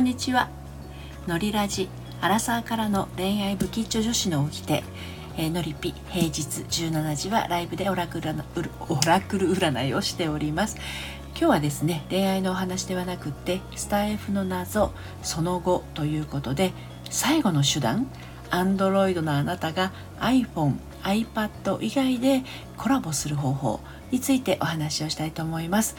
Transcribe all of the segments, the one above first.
んにちは。のりラジアラサーからの恋愛不吉祥女子の起きて、えー、のりぴ平日17時はライブでオラクルオラクル占いをしております。今日はですね恋愛のお話ではなくってスタイフの謎その後ということで最後の手段 Android のあなたが iPhone iPad 以外でコラボする方法についてお話をしたいと思います。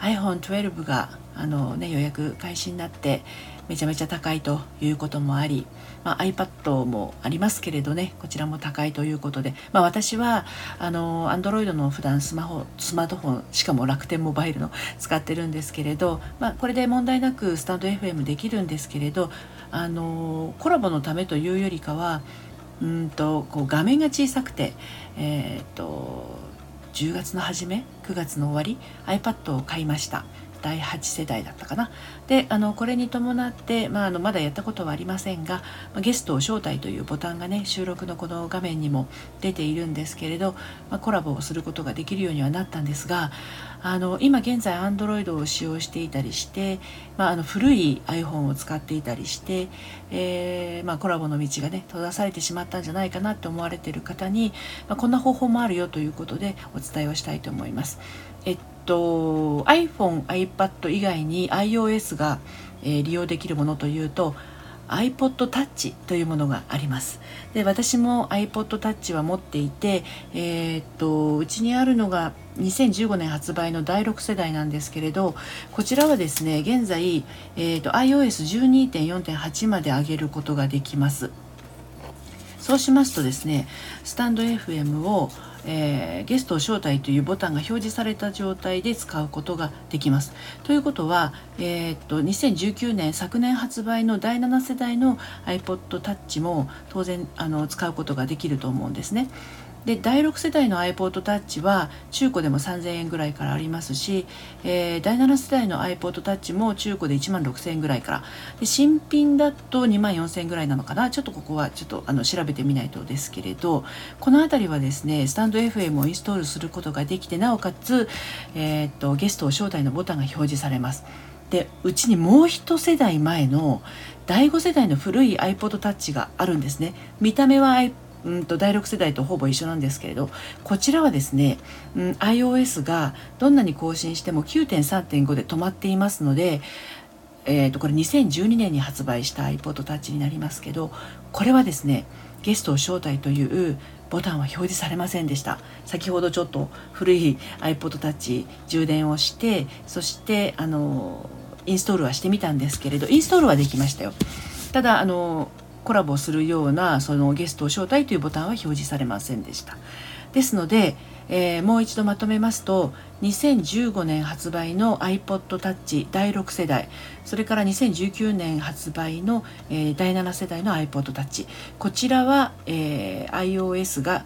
iPhone12 があの、ね、予約開始になってめちゃめちゃ高いということもあり、まあ、iPad もありますけれどねこちらも高いということで、まあ、私はあの Android の普段スマホスマートフォンしかも楽天モバイルの 使ってるんですけれど、まあ、これで問題なくスタンド FM できるんですけれどあのコラボのためというよりかはうんとこう画面が小さくて、えー、っと10月の初め9月の終わり iPad を買いました。第8世代だったかなであのこれに伴って、まあ、あのまだやったことはありませんがゲストを招待というボタンがね収録のこの画面にも出ているんですけれど、まあ、コラボをすることができるようにはなったんですがあの今現在 Android を使用していたりして、まあ、あの古い iPhone を使っていたりして、えー、まあ、コラボの道がね閉ざされてしまったんじゃないかなって思われている方に、まあ、こんな方法もあるよということでお伝えをしたいと思います。えっと iPhone、iPad 以外に iOS が、えー、利用できるものというと iPod Touch というものがあります。で私も iPod Touch は持っていて、えー、っとうちにあるのが2015年発売の第6世代なんですけれどこちらはですね現在、えー、と iOS12.4.8 まで上げることができます。そうしますとですねスタンド FM をえー、ゲストを招待というボタンが表示された状態で使うことができます。ということは、えー、っと2019年昨年発売の第7世代の iPod Touch も当然あの使うことができると思うんですね。で第6世代の iPod Touch は中古でも3000円ぐらいからありますし、えー、第7世代の iPod Touch も中古で1万6000円ぐらいから。で新品だと2万4000円ぐらいなのかな。ちょっとここはちょっとあの調べてみないとですけれどこの辺りはですねスタンド FM をインストールすることができてなおかつ、えー、っとゲストを招待のボタンが表示されます。でうちにもう一世代前の第5世代の古い iPod Touch があるんですね。見た目はうんと第6世代とほぼ一緒なんですけれどこちらはですね、うん、iOS がどんなに更新しても9.3.5で止まっていますのでえー、とこれ2012年に発売した iPod Touch になりますけどこれはですねゲストを招待というボタンは表示されませんでした。先ほどちょっと古い iPod Touch 充電をしてそしてあのインストールはしてみたんですけれどインストールはできましたよ。ただあのコラボするようなそのゲストを招待というボタンは表示されませんでした。ですので、えー、もう一度まとめますと2015年発売の iPod Touch 第6世代それから2019年発売の、えー、第7世代の iPod Touch こちらは、えー、iOS が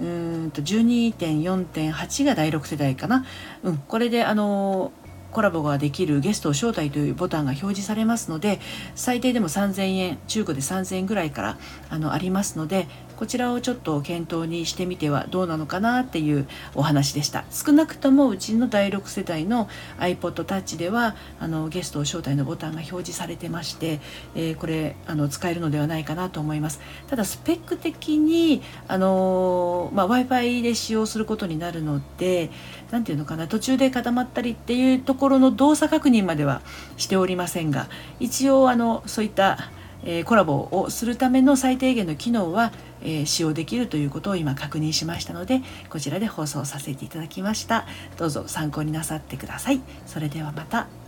うんと12.4.8が第6世代かな、うん、これであのコラボができるゲストを招待というボタンが表示されますので最低でも3000円中古で3000円ぐらいからあのありますのでこちらをちょっと検討にしてみてはどうなのかなっていうお話でした。少なくともうちの第6世代の iPod Touch ではあのゲストを招待のボタンが表示されてまして、えー、これあの使えるのではないかなと思います。ただスペック的にあの、まあ、w i f i で使用することになるので何ていうのかな途中で固まったりっていうところの動作確認まではしておりませんが一応あのそういったえコラボをするための最低限の機能はえー、使用できるということを今確認しましたのでこちらで放送させていただきました。どうぞ参考になさってください。それではまた。